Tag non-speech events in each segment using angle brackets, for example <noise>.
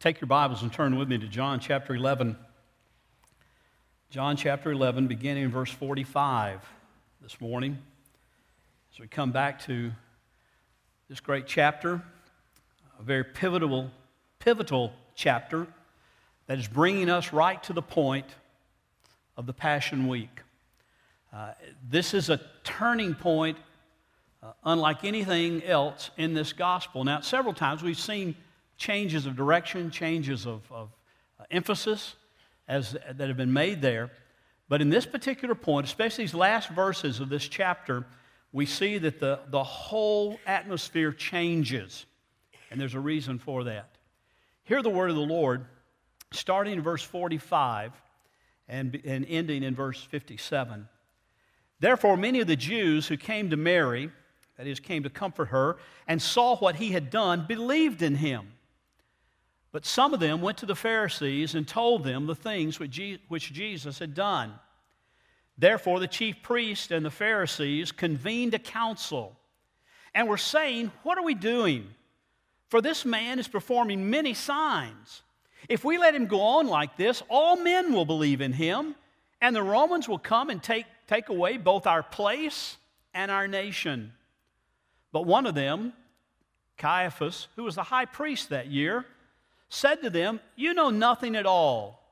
Take your Bibles and turn with me to John chapter 11. John chapter 11, beginning in verse 45 this morning. As we come back to this great chapter, a very pivotal, pivotal chapter that is bringing us right to the point of the Passion Week. Uh, this is a turning point uh, unlike anything else in this gospel. Now, several times we've seen changes of direction, changes of, of uh, emphasis as, that have been made there. But in this particular point, especially these last verses of this chapter, we see that the, the whole atmosphere changes. And there's a reason for that. Hear the word of the Lord, starting in verse 45 and, and ending in verse 57. Therefore, many of the Jews who came to Mary, that is, came to comfort her, and saw what he had done, believed in him. But some of them went to the Pharisees and told them the things which Jesus had done. Therefore, the chief priests and the Pharisees convened a council and were saying, What are we doing? For this man is performing many signs. If we let him go on like this, all men will believe in him, and the Romans will come and take, take away both our place and our nation. But one of them, Caiaphas, who was the high priest that year, said to them, You know nothing at all,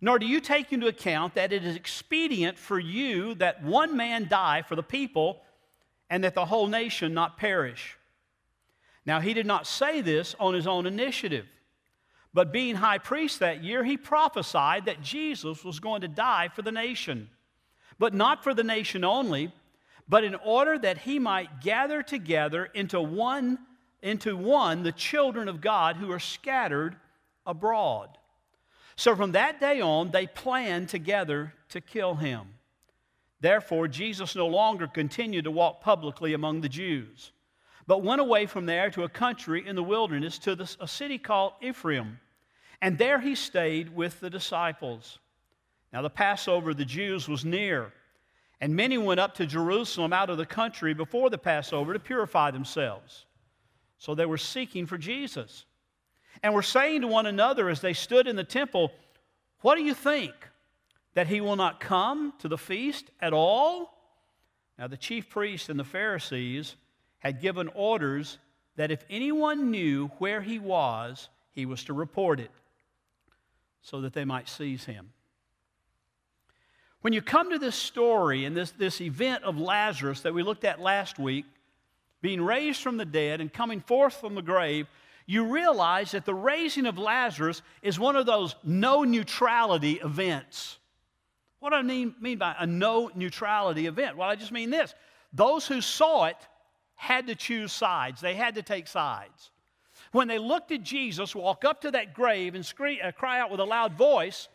nor do you take into account that it is expedient for you that one man die for the people, and that the whole nation not perish. Now, he did not say this on his own initiative, but being high priest that year, he prophesied that Jesus was going to die for the nation, but not for the nation only, but in order that he might gather together into one into one the children of God who are scattered abroad. So from that day on, they planned together to kill him. Therefore, Jesus no longer continued to walk publicly among the Jews, but went away from there to a country in the wilderness to a city called Ephraim. And there he stayed with the disciples. Now, the Passover of the Jews was near, and many went up to Jerusalem out of the country before the Passover to purify themselves. So they were seeking for Jesus. And were saying to one another as they stood in the temple, What do you think? That he will not come to the feast at all? Now, the chief priests and the Pharisees had given orders that if anyone knew where he was, he was to report it so that they might seize him. When you come to this story and this, this event of Lazarus that we looked at last week, being raised from the dead and coming forth from the grave, you realize that the raising of Lazarus is one of those no neutrality events. What do I mean, mean by a no neutrality event? Well, I just mean this those who saw it had to choose sides, they had to take sides. When they looked at Jesus walk up to that grave and uh, cry out with a loud voice,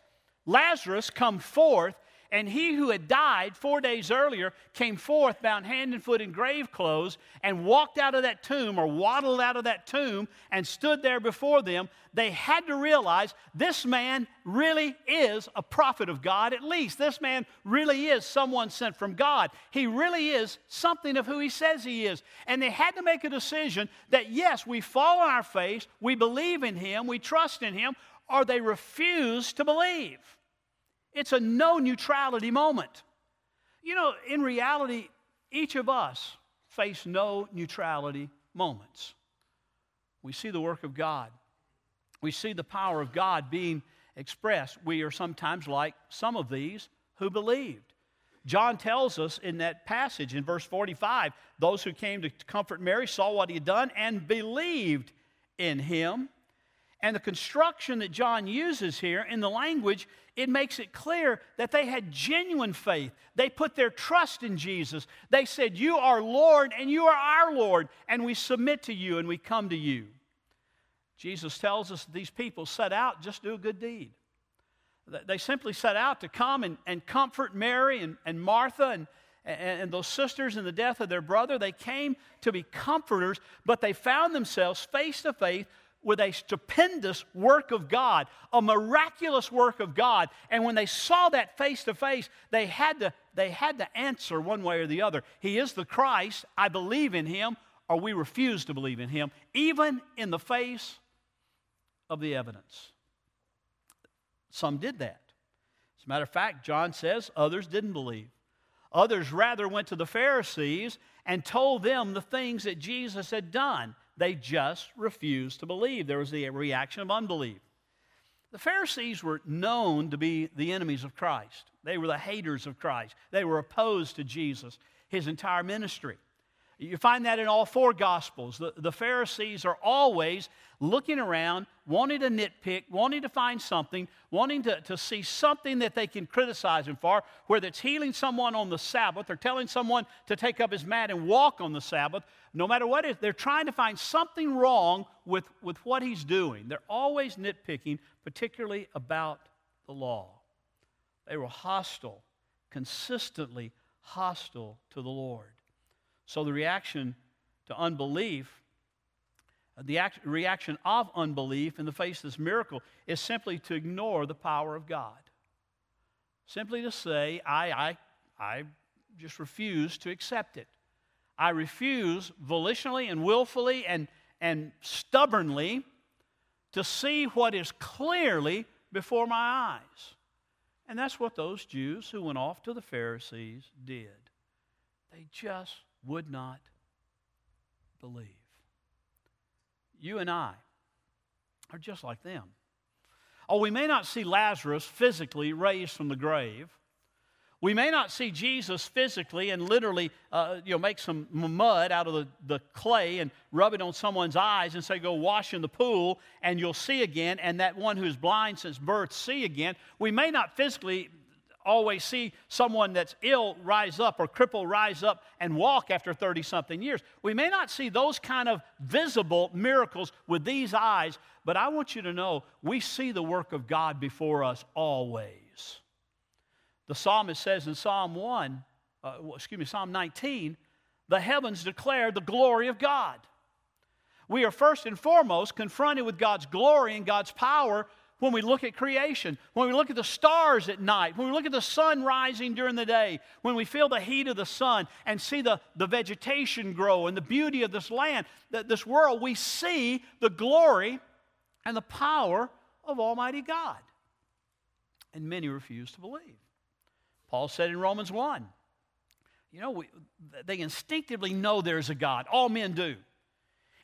Lazarus, come forth, and he who had died four days earlier came forth, bound hand and foot in grave clothes, and walked out of that tomb or waddled out of that tomb and stood there before them. They had to realize this man really is a prophet of God, at least. This man really is someone sent from God. He really is something of who he says he is. And they had to make a decision that, yes, we fall on our face, we believe in him, we trust in him, or they refuse to believe. It's a no neutrality moment. You know, in reality, each of us face no neutrality moments. We see the work of God, we see the power of God being expressed. We are sometimes like some of these who believed. John tells us in that passage in verse 45 those who came to comfort Mary saw what he had done and believed in him. And the construction that John uses here in the language, it makes it clear that they had genuine faith. They put their trust in Jesus. They said, You are Lord and you are our Lord, and we submit to you and we come to you. Jesus tells us these people set out just do a good deed. They simply set out to come and, and comfort Mary and, and Martha and, and those sisters in the death of their brother. They came to be comforters, but they found themselves face to face with a stupendous work of God, a miraculous work of God. And when they saw that face to face, they had to they had to answer one way or the other. He is the Christ. I believe in him, or we refuse to believe in him, even in the face of the evidence. Some did that. As a matter of fact, John says others didn't believe. Others rather went to the Pharisees and told them the things that Jesus had done. They just refused to believe. There was the reaction of unbelief. The Pharisees were known to be the enemies of Christ. They were the haters of Christ. They were opposed to Jesus, his entire ministry. You find that in all four Gospels. The, the Pharisees are always looking around, wanting to nitpick, wanting to find something, wanting to, to see something that they can criticize him for, whether it's healing someone on the Sabbath or telling someone to take up his mat and walk on the Sabbath. No matter what it is, they're trying to find something wrong with, with what he's doing. They're always nitpicking, particularly about the law. They were hostile, consistently hostile to the Lord. So the reaction to unbelief, the act, reaction of unbelief in the face of this miracle is simply to ignore the power of God. Simply to say, I, I, I just refuse to accept it. I refuse volitionally and willfully and, and stubbornly to see what is clearly before my eyes. And that's what those Jews who went off to the Pharisees did. They just would not believe. You and I are just like them. Oh, we may not see Lazarus physically raised from the grave. We may not see Jesus physically and literally, uh, you know, make some mud out of the, the clay and rub it on someone's eyes and say, go wash in the pool and you'll see again. And that one who's blind since birth see again. We may not physically always see someone that's ill rise up or crippled rise up and walk after 30 something years. We may not see those kind of visible miracles with these eyes, but I want you to know we see the work of God before us always. The psalmist says in Psalm 1, uh, excuse me, Psalm 19, the heavens declare the glory of God. We are first and foremost confronted with God's glory and God's power when we look at creation, when we look at the stars at night, when we look at the sun rising during the day, when we feel the heat of the sun and see the, the vegetation grow and the beauty of this land, that this world, we see the glory and the power of Almighty God. And many refuse to believe. Paul said in Romans 1, you know, we, they instinctively know there's a God. All men do.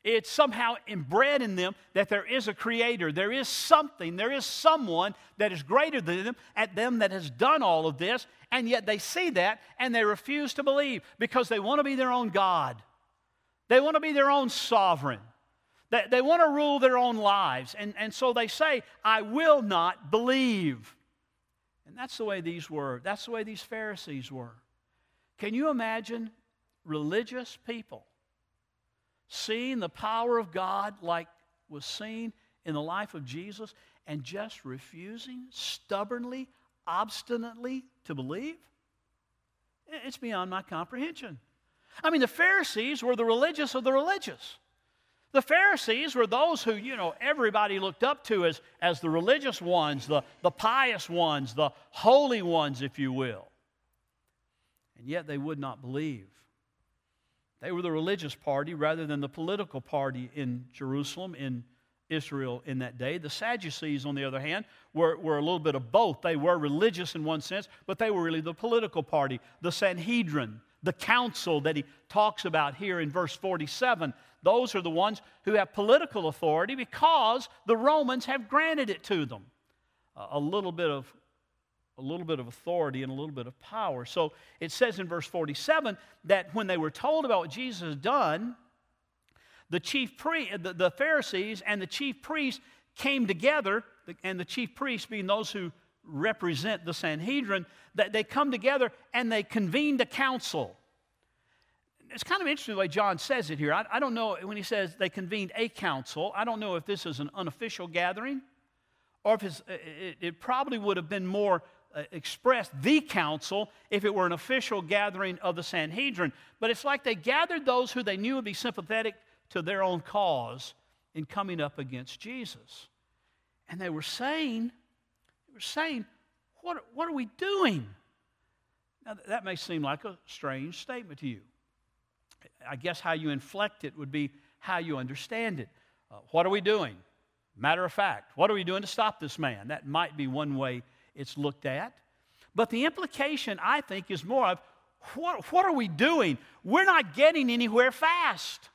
It's somehow inbred in them that there is a creator. There is something, there is someone that is greater than them, at them that has done all of this, and yet they see that and they refuse to believe because they want to be their own God. They want to be their own sovereign. They, they want to rule their own lives. And, and so they say, I will not believe. And that's the way these were. That's the way these Pharisees were. Can you imagine religious people seeing the power of God like was seen in the life of Jesus and just refusing stubbornly, obstinately to believe? It's beyond my comprehension. I mean, the Pharisees were the religious of the religious. The Pharisees were those who, you know, everybody looked up to as, as the religious ones, the, the pious ones, the holy ones, if you will. And yet they would not believe. They were the religious party rather than the political party in Jerusalem, in Israel in that day. The Sadducees, on the other hand, were, were a little bit of both. They were religious in one sense, but they were really the political party. The Sanhedrin, the council that he talks about here in verse 47, those are the ones who have political authority because the Romans have granted it to them. a little bit of a little bit of authority and a little bit of power. So it says in verse 47 that when they were told about what Jesus had done, the chief pre- the, the Pharisees and the chief priests came together, and the chief priests being those who represent the Sanhedrin, that they come together and they convened a council. It's kind of interesting the way John says it here. I, I don't know when he says they convened a council, I don't know if this is an unofficial gathering or if it, it, probably would have been more expressed the council if it were an official gathering of the Sanhedrin. But it's like they gathered those who they knew would be sympathetic to their own cause in coming up against Jesus. And they were saying, they were saying, what, what are we doing? Now, that may seem like a strange statement to you. I guess how you inflect it would be how you understand it. Uh, what are we doing? Matter of fact, what are we doing to stop this man? That might be one way it's looked at. But the implication, I think, is more of what, what are we doing? We're not getting anywhere fast.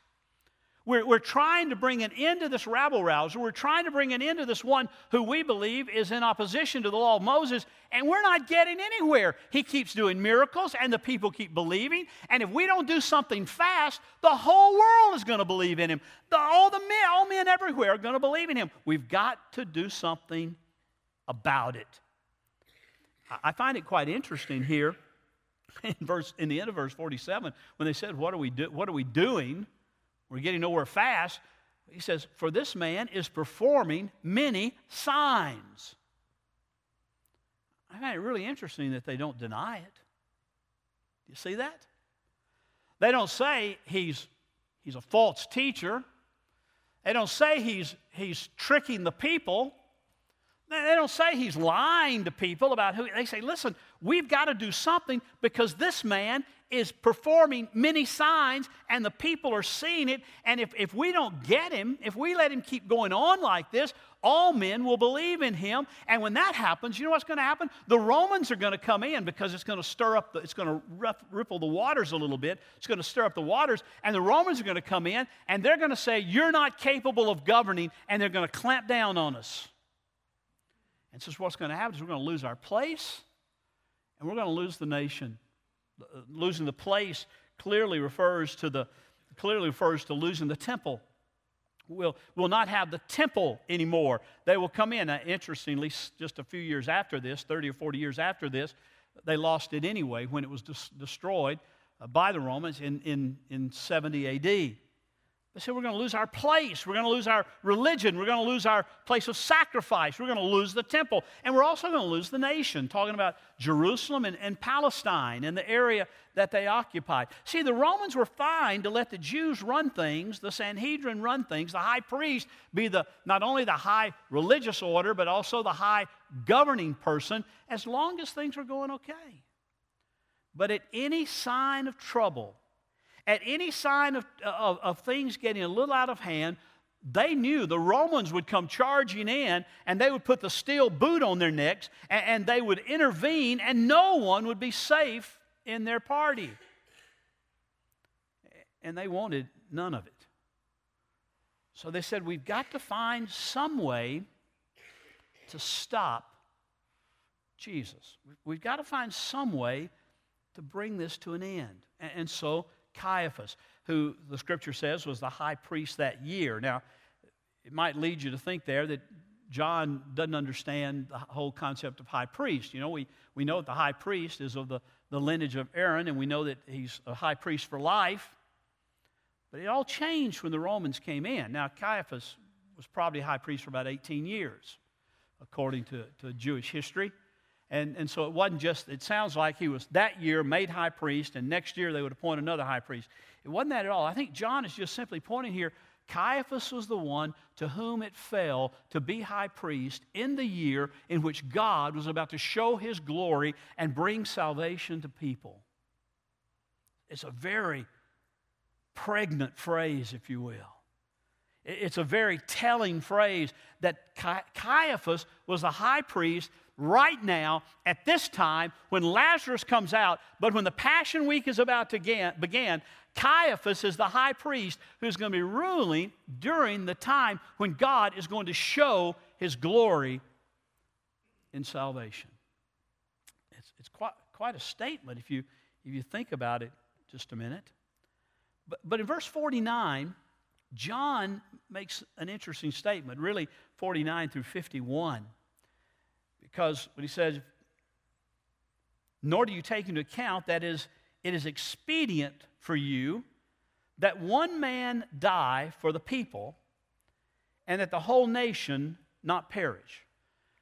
We're, we're trying to bring an end to this rabble rouser. We're trying to bring an end to this one who we believe is in opposition to the law of Moses, and we're not getting anywhere. He keeps doing miracles, and the people keep believing. And if we don't do something fast, the whole world is going to believe in him. The, all the men, all men everywhere are going to believe in him. We've got to do something about it. I find it quite interesting here <laughs> in, verse, in the end of verse 47 when they said, What are we, do, what are we doing? We're getting nowhere fast. He says, For this man is performing many signs. I find it really interesting that they don't deny it. You see that? They don't say he's, he's a false teacher. They don't say he's, he's tricking the people. They don't say he's lying to people about who. They say, listen, we've got to do something because this man is performing many signs and the people are seeing it. And if, if we don't get him, if we let him keep going on like this, all men will believe in him. And when that happens, you know what's going to happen? The Romans are going to come in because it's going to stir up, the, it's going to ripple the waters a little bit. It's going to stir up the waters. And the Romans are going to come in and they're going to say, You're not capable of governing. And they're going to clamp down on us. And so what's going to happen is we're going to lose our place and we're going to lose the nation. Uh, losing the place clearly refers to the clearly refers to losing the temple. We'll, we'll not have the temple anymore. They will come in. Now, interestingly, just a few years after this, 30 or 40 years after this, they lost it anyway when it was des- destroyed uh, by the Romans in, in, in 70 AD. They said we're going to lose our place. We're going to lose our religion. We're going to lose our place of sacrifice. We're going to lose the temple. And we're also going to lose the nation, talking about Jerusalem and, and Palestine and the area that they occupied. See, the Romans were fine to let the Jews run things, the Sanhedrin run things, the high priest be the, not only the high religious order, but also the high governing person, as long as things were going okay. But at any sign of trouble, at any sign of, of, of, things getting a little out of hand, they knew the Romans would come charging in and they would put the steel boot on their necks and, and they would intervene, and no one would be safe in their party. And they wanted none of it. So they said, We've got to find some way to stop Jesus. We've got to find some way to bring this to an end. And so Caiaphas, who the scripture says was the high priest that year. Now, it might lead you to think there that John doesn't understand the whole concept of high priest. You know, we, we know that the high priest is of the, the lineage of Aaron, and we know that he's a high priest for life. But it all changed when the Romans came in. Now, Caiaphas was probably high priest for about 18 years, according to, to Jewish history. And, and so it wasn't just, it sounds like he was that year made high priest, and next year they would appoint another high priest. It wasn't that at all. I think John is just simply pointing here Caiaphas was the one to whom it fell to be high priest in the year in which God was about to show his glory and bring salvation to people. It's a very pregnant phrase, if you will. It's a very telling phrase that Caiaphas was the high priest right now at this time when Lazarus comes out, but when the Passion Week is about to begin, Caiaphas is the high priest who's going to be ruling during the time when God is going to show his glory in salvation. It's, it's quite, quite a statement if you, if you think about it just a minute. But, but in verse 49, John makes an interesting statement, really 49 through 51. Because when he says, nor do you take into account that is, it is expedient for you that one man die for the people and that the whole nation not perish.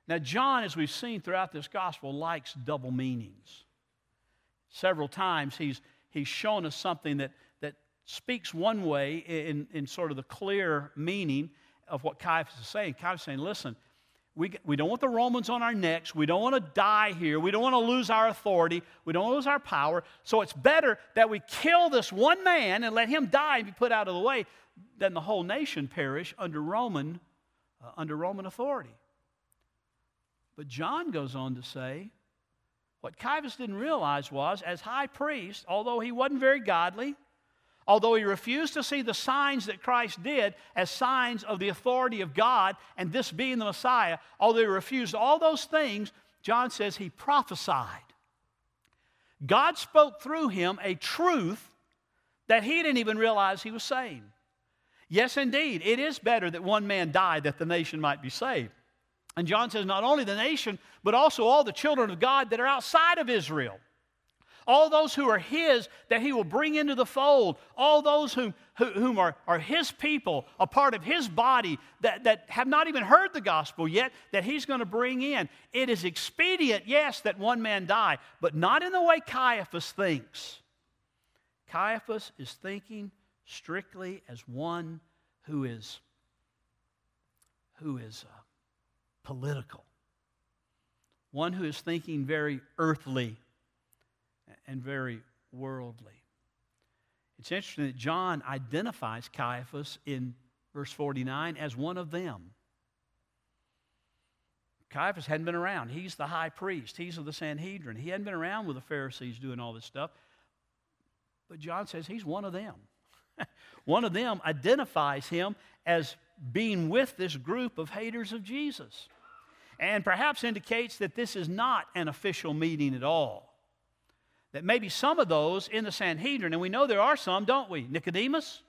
Now, John, as we've seen throughout this gospel, likes double meanings. Several times he's, he's shown us something that, that speaks one way in, in sort of the clear meaning of what Caiaphas is saying. Caiaphas is saying, listen, we, we don't want the Romans on our necks. We don't want to die here. We don't want to lose our authority. We don't want to lose our power. So it's better that we kill this one man and let him die and be put out of the way than the whole nation perish under Roman uh, under Roman authority. But John goes on to say, what Caiaphas didn't realize was, as high priest, although he wasn't very godly, although he refused to see the signs that Christ did as signs of the authority of God and this being the Messiah, although he refused all those things, John says he prophesied. God spoke through him a truth that he didn't even realize he was saying. Yes, indeed, it is better that one man die that the nation might be saved. And John says, not only the nation, but also all the children of God that are outside of Israel. All those who are His that He will bring into the fold. All those whom, whom are, are His people, a part of His body that, that have not even heard the gospel yet, that He's going to bring in. It is expedient, yes, that one man die, but not in the way Caiaphas thinks. Caiaphas is thinking strictly as one who is, who is uh, political, one who is thinking very earthly and very worldly. It's interesting that John identifies Caiaphas in verse 49 as one of them. Caiaphas hadn't been around. He's the high priest, he's of the Sanhedrin. He hadn't been around with the Pharisees doing all this stuff. But John says he's one of them. <laughs> one of them identifies him as being with this group of haters of Jesus. And perhaps indicates that this is not an official meeting at all. That maybe some of those in the Sanhedrin, and we know there are some, don't we? Nicodemus,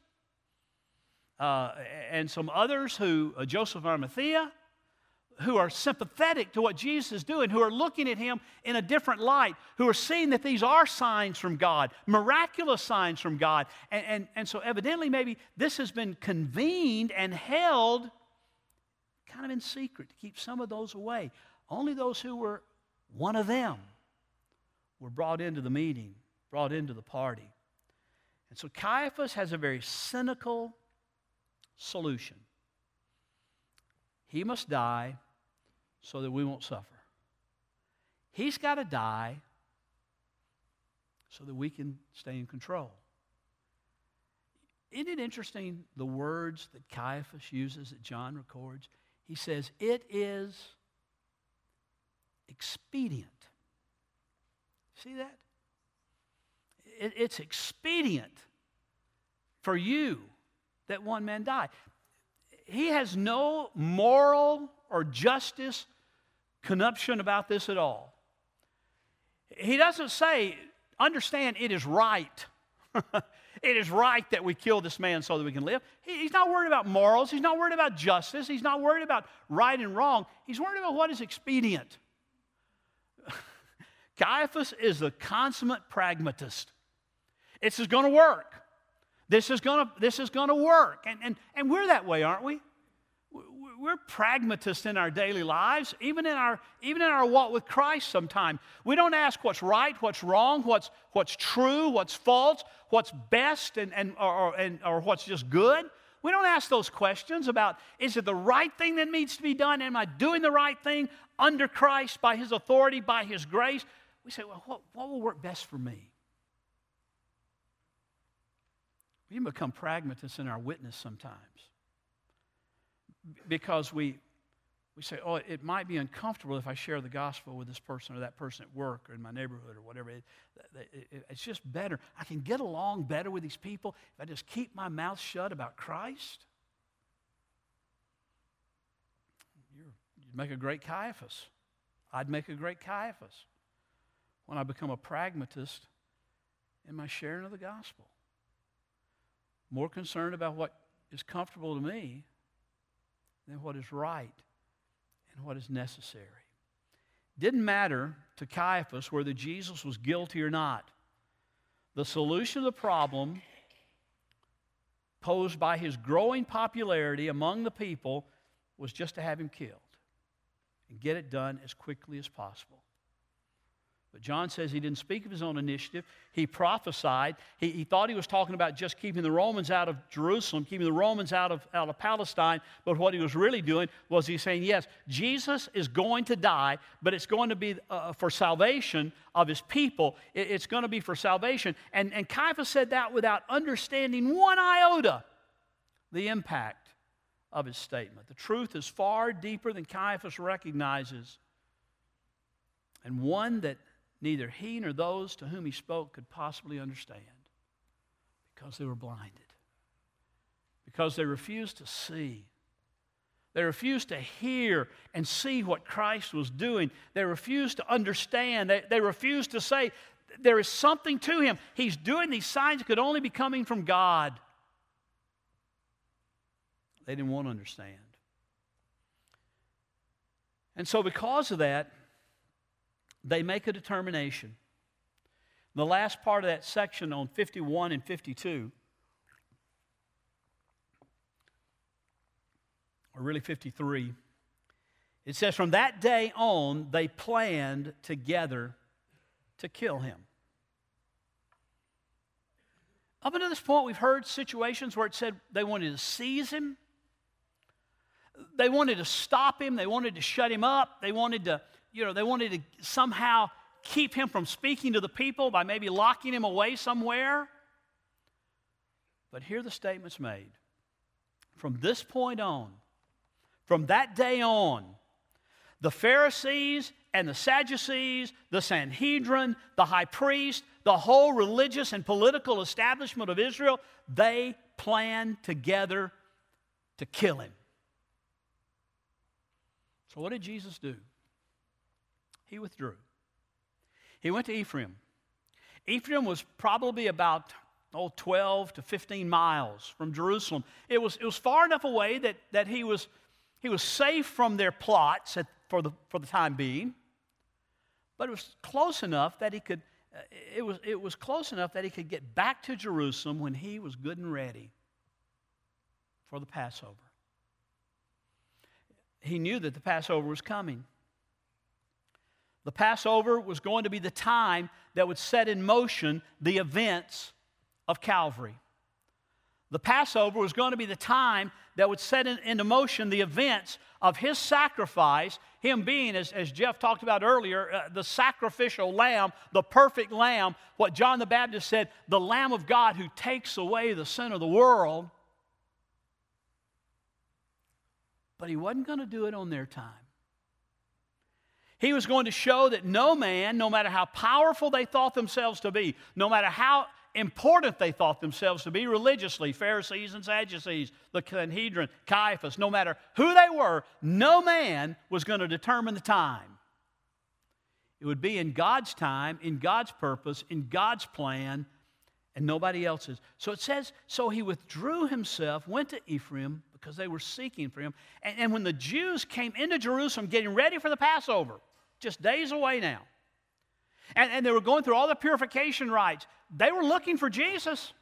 uh, and some others who, uh, Joseph Arimathea, who are sympathetic to what Jesus is doing, who are looking at him in a different light, who are seeing that these are signs from God, miraculous signs from God. And, and, and so, evidently, maybe this has been convened and held kind of in secret to keep some of those away. Only those who were one of them were brought into the meeting, brought into the party. And so Caiaphas has a very cynical solution. He must die so that we won't suffer. He's got to die so that we can stay in control. Isn't it interesting the words that Caiaphas uses, that John records? He says, It is expedient. See that? It, it's expedient for you that one man die. He has no moral or justice connuption about this at all. He doesn't say, understand it is right. <laughs> it is right that we kill this man so that we can live. He, he's not worried about morals. He's not worried about justice. He's not worried about right and wrong. He's worried about what is expedient. Caiaphas is the consummate pragmatist. This is going to work. This is going to, this is going to work. And, and, and we're that way, aren't we? we're pragmatists in our daily lives, even in our, even in our walk with Christ sometimes. We don't ask what's right, what's wrong, what's, what's true, what's false, what's best, and, and, or, and, or what's just good. We don't ask those questions about is it the right thing that needs to be done? Am I doing the right thing under Christ by His authority, by His grace? We say, well, what, what will work best for me? We can become pragmatists in our witness sometimes because we, we say, oh, it might be uncomfortable if I share the gospel with this person or that person at work or in my neighborhood or whatever. It, it, it, it's just better. I can get along better with these people if I just keep my mouth shut about Christ. you would make a great Caiaphas. I'd make a great Caiaphas when I become a pragmatist in my sharing of the gospel. More concerned about what is comfortable to me than what is right and what is necessary. Didn't matter to Caiaphas whether Jesus was guilty or not. The solution to the problem posed by his growing popularity among the people was just to have him killed and get it done as quickly as possible. But John says he didn't speak of his own initiative. He prophesied. He, he, thought he was talking about just keeping the Romans out of Jerusalem, keeping the Romans out of, out of Palestine. But what he was really doing was he's saying, yes, Jesus is going to die, but it's going to be uh, for salvation of his people. It, it's going to be for salvation. And, and Caiaphas said that without understanding one iota the impact of his statement. The truth is far deeper than Caiaphas recognizes, and one that neither he nor those to whom he spoke could possibly understand because they were blinded, because they refused to see. They refused to hear and see what Christ was doing. They refused to understand. They, they refused to say, There is something to him. He's doing these signs that could only be coming from God. They didn't want to understand. And so, because of that, they make a determination. The last part of that section on 51 and 52, or really 53, it says, From that day on, they planned together to kill him. Up until this point, we've heard situations where it said they wanted to seize him, they wanted to stop him, they wanted to shut him up, they wanted to, you know, they wanted to somehow keep him from speaking to the people by maybe locking him away somewhere. But here the statement's made. From this point on, from that day on, the Pharisees and the Sadducees, the Sanhedrin, the high priest, the whole religious and political establishment of Israel, they planned together to kill him. So, what did Jesus do? He withdrew. He went to Ephraim. Ephraim was probably about oh, 12 to 15 miles from Jerusalem. It was, it was far enough away that, that he, was, he was safe from their plots at, for, the, for the time being, but it was close enough that he could, uh, it, was, it was close enough that he could get back to Jerusalem when he was good and ready for the Passover. He knew that the Passover was coming. The Passover was going to be the time that would set in motion the events of Calvary. The Passover was going to be the time that would set in, into motion the events of his sacrifice, him being, as, as Jeff talked about earlier, uh, the sacrificial lamb, the perfect lamb, what John the Baptist said, the Lamb of God who takes away the sin of the world. But he wasn't going to do it on their time. He was going to show that no man, no matter how powerful they thought themselves to be, no matter how important they thought themselves to be religiously, Pharisees and Sadducees, the Sanhedrin, Caiaphas, no matter who they were, no man was going to determine the time. It would be in God's time, in God's purpose, in God's plan, and nobody else's. So it says, so he withdrew himself, went to Ephraim because they were seeking for him. And, and when the Jews came into Jerusalem getting ready for the Passover, just days away now. And, and they were going through all the purification rites. They were looking for Jesus.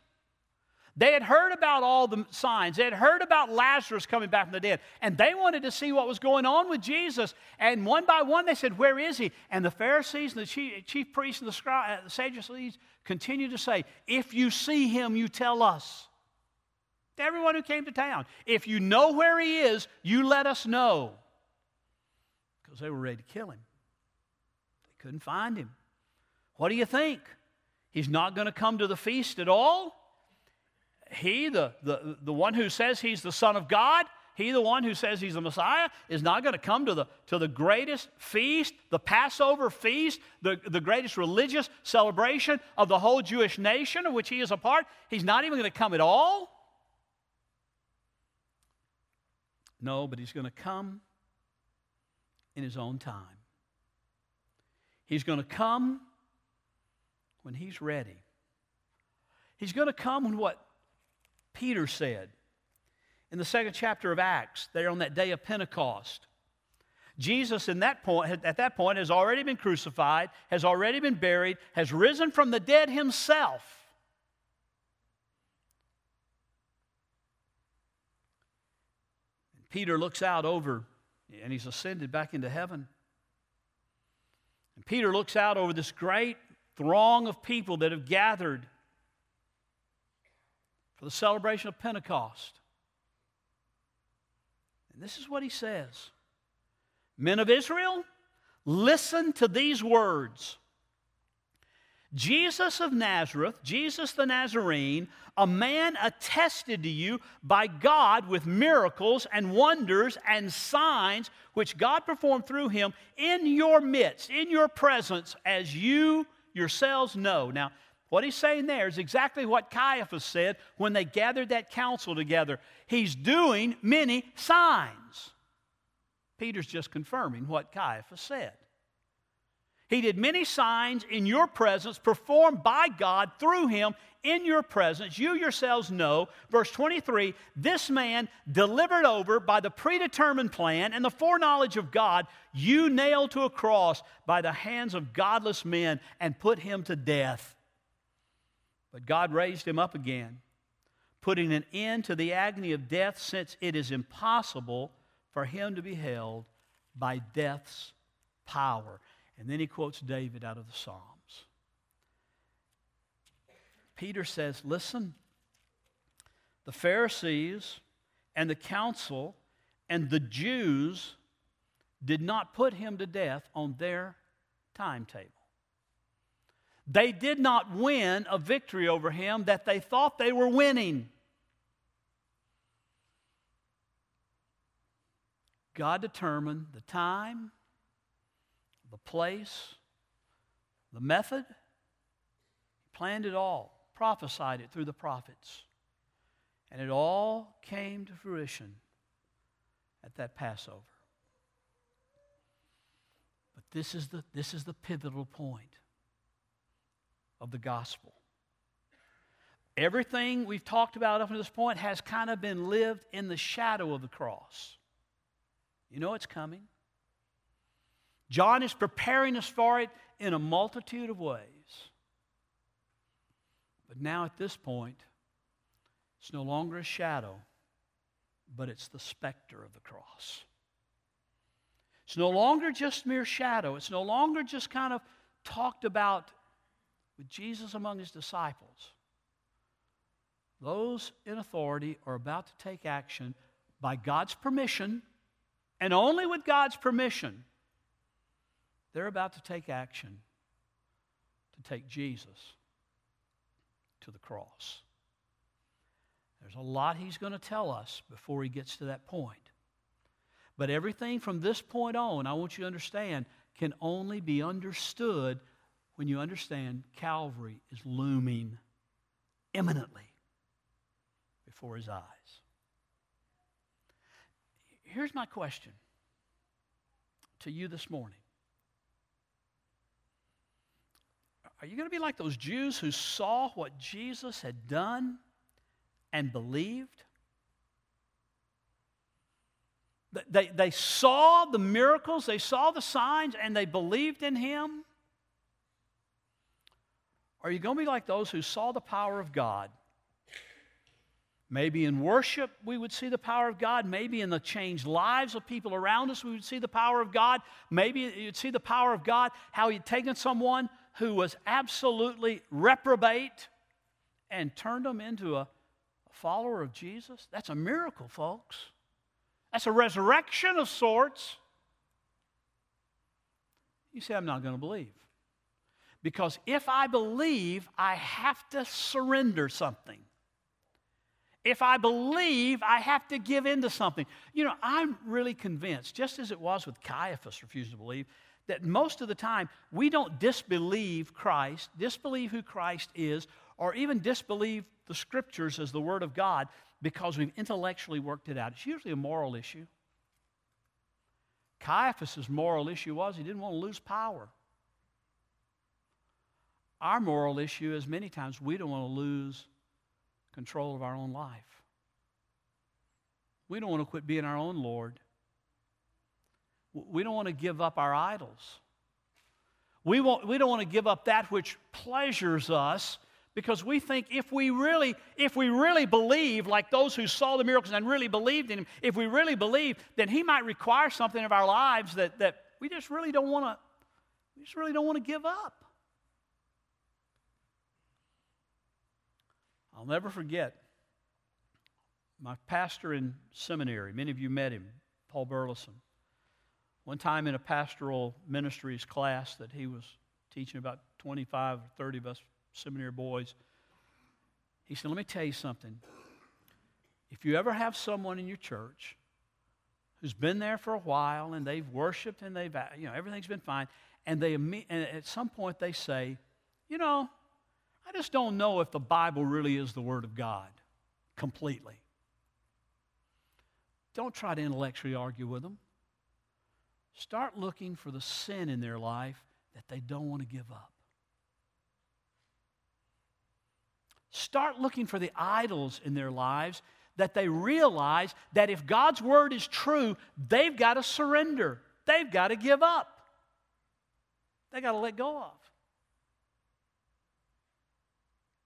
They had heard about all the signs. They had heard about Lazarus coming back from the dead. And they wanted to see what was going on with Jesus. And one by one, they said, Where is he? And the Pharisees and the chief, chief priests and the, scribes, uh, the Sadducees continued to say, If you see him, you tell us. To everyone who came to town, if you know where he is, you let us know. Because they were ready to kill him. Couldn't find him. What do you think? He's not going to come to the feast at all? He, the, the, the one who says he's the Son of God, he, the one who says he's the Messiah, is not going to come to the, to the greatest feast, the Passover feast, the, the greatest religious celebration of the whole Jewish nation of which he is a part. He's not even going to come at all. No, but he's going to come in his own time. He's going to come when he's ready. He's going to come when what Peter said in the second chapter of Acts, there on that day of Pentecost. Jesus in that point, at that point has already been crucified, has already been buried, has risen from the dead himself. Peter looks out over, and he's ascended back into heaven. And Peter looks out over this great throng of people that have gathered for the celebration of Pentecost. And this is what he says Men of Israel, listen to these words. Jesus of Nazareth, Jesus the Nazarene, a man attested to you by God with miracles and wonders and signs which God performed through him in your midst, in your presence, as you yourselves know. Now, what he's saying there is exactly what Caiaphas said when they gathered that council together. He's doing many signs. Peter's just confirming what Caiaphas said. He did many signs in your presence, performed by God through him in your presence. You yourselves know, verse 23 this man delivered over by the predetermined plan and the foreknowledge of God, you nailed to a cross by the hands of godless men and put him to death. But God raised him up again, putting an end to the agony of death, since it is impossible for him to be held by death's power. And then he quotes David out of the Psalms. Peter says, Listen, the Pharisees and the council and the Jews did not put him to death on their timetable. They did not win a victory over him that they thought they were winning. God determined the time the place, the method. He planned it all, prophesied it through the prophets. And it all came to fruition at that Passover. But this is the, this is the pivotal point of the gospel. Everything we've talked about up to this point has kind of been lived in the shadow of the cross. You know it's coming. John is preparing us for it in a multitude of ways. But now at this point, it's no longer a shadow, but it's the specter of the cross. It's no longer just mere shadow. It's no longer just kind of talked about with Jesus among his disciples. Those in authority are about to take action by God's permission, and only with God's permission they're about to take action to take Jesus to the cross. There's a lot he's going to tell us before he gets to that point. But everything from this point on, I want you to understand, can only be understood when you understand Calvary is looming imminently before his eyes. Here's my question to you this morning Are you going to be like those Jews who saw what Jesus had done and believed? They, they saw the miracles, they saw the signs, and they believed in him? Are you going to be like those who saw the power of God? Maybe in worship we would see the power of God. Maybe in the changed lives of people around us we would see the power of God. Maybe you'd see the power of God, how He'd taken someone who was absolutely reprobate and turned him into a follower of Jesus? That's a miracle, folks. That's a resurrection of sorts. You say, I'm not going to believe. Because if I believe, I have to surrender something. If I believe, I have to give in to something. You know, I'm really convinced, just as it was with Caiaphas refusing to believe, that most of the time we don't disbelieve Christ, disbelieve who Christ is, or even disbelieve the scriptures as the Word of God because we've intellectually worked it out. It's usually a moral issue. Caiaphas' moral issue was he didn't want to lose power. Our moral issue is many times we don't want to lose control of our own life. We don't want to quit being our own Lord. We don't want to give up our idols. We, won't, we don't want to give up that which pleasures us because we think if we really if we really believe like those who saw the miracles and really believed in him if we really believe then he might require something of our lives that, that we just really don't want to we just really don't want to give up. I'll never forget my pastor in seminary. Many of you met him paul burleson one time in a pastoral ministries class that he was teaching about 25 or 30 of us seminary boys. He said, Let me tell you something. If you ever have someone in your church who's been there for a while and they've worshiped and they've, you know, everything's been fine, and, they, and at some point they say, You know, I just don't know if the Bible really is the Word of God completely. Don't try to intellectually argue with them. Start looking for the sin in their life that they don't want to give up. Start looking for the idols in their lives that they realize that if God's word is true, they've got to surrender. They've got to give up. they've got to let go of.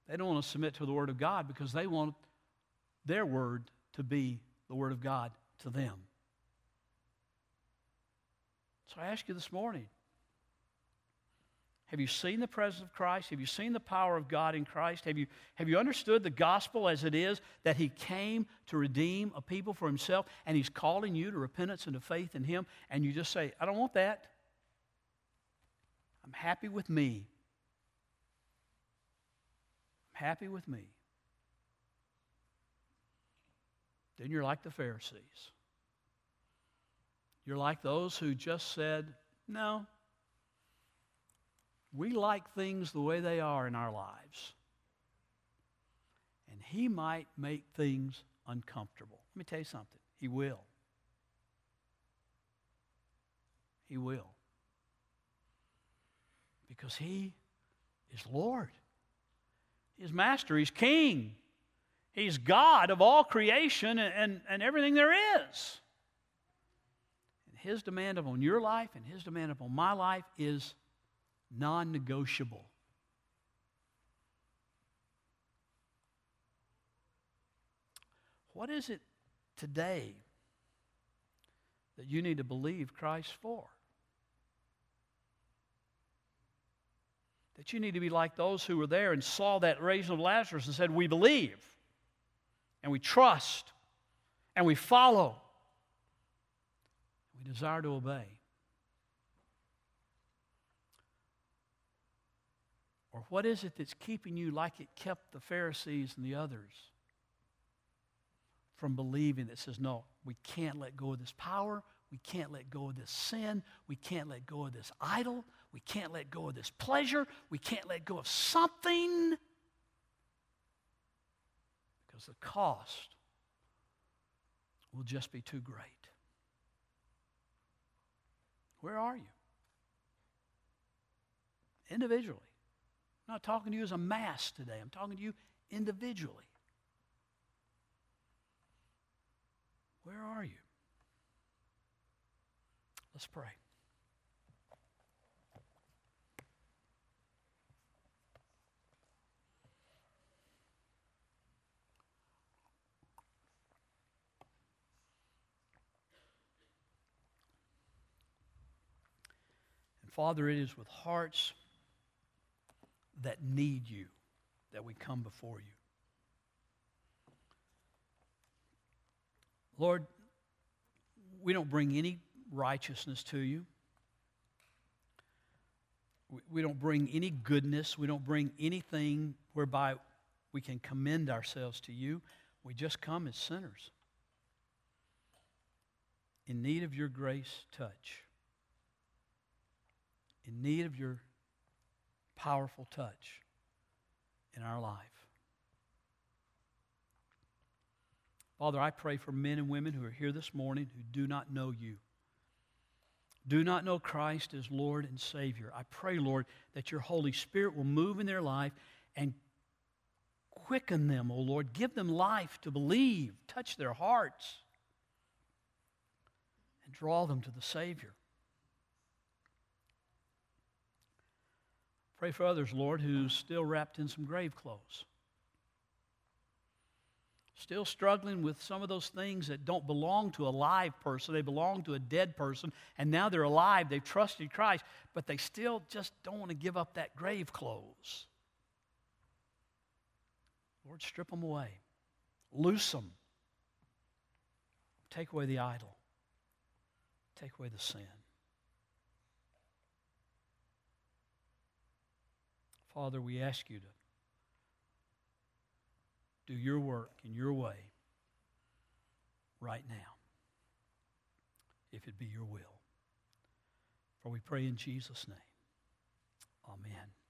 They don't want to submit to the word of God because they want their word to be the word of God to them. So I ask you this morning have you seen the presence of Christ? Have you seen the power of God in Christ? Have you, have you understood the gospel as it is that He came to redeem a people for Himself and He's calling you to repentance and to faith in Him? And you just say, I don't want that. I'm happy with me. I'm happy with me. Then you're like the Pharisees. You're like those who just said, No, we like things the way they are in our lives. And He might make things uncomfortable. Let me tell you something He will. He will. Because He is Lord, He's Master, He's King, He's God of all creation and, and, and everything there is. His demand upon your life and His demand upon my life is non negotiable. What is it today that you need to believe Christ for? That you need to be like those who were there and saw that raising of Lazarus and said, We believe, and we trust, and we follow. We desire to obey. Or what is it that's keeping you like it kept the Pharisees and the others from believing that says, no, we can't let go of this power. We can't let go of this sin. We can't let go of this idol. We can't let go of this pleasure. We can't let go of something because the cost will just be too great. Where are you? Individually. I'm not talking to you as a mass today, I'm talking to you individually. Where are you? Let's pray. Father, it is with hearts that need you that we come before you. Lord, we don't bring any righteousness to you. We don't bring any goodness. We don't bring anything whereby we can commend ourselves to you. We just come as sinners in need of your grace touch, in need of your powerful touch in our life. Father, I pray for men and women who are here this morning who do not know you, do not know Christ as Lord and Savior. I pray, Lord, that your Holy Spirit will move in their life and quicken them, O oh Lord. Give them life to believe, touch their hearts, and draw them to the Savior. Pray for others, Lord, who's still wrapped in some grave clothes. Still struggling with some of those things that don't belong to a live person. They belong to a dead person, and now they're alive. They've trusted Christ, but they still just don't want to give up that grave clothes. Lord, strip them away, loose them, take away the idol, take away the sin. Father, we ask you to do your work in your way right now, if it be your will. For we pray in Jesus' name. Amen.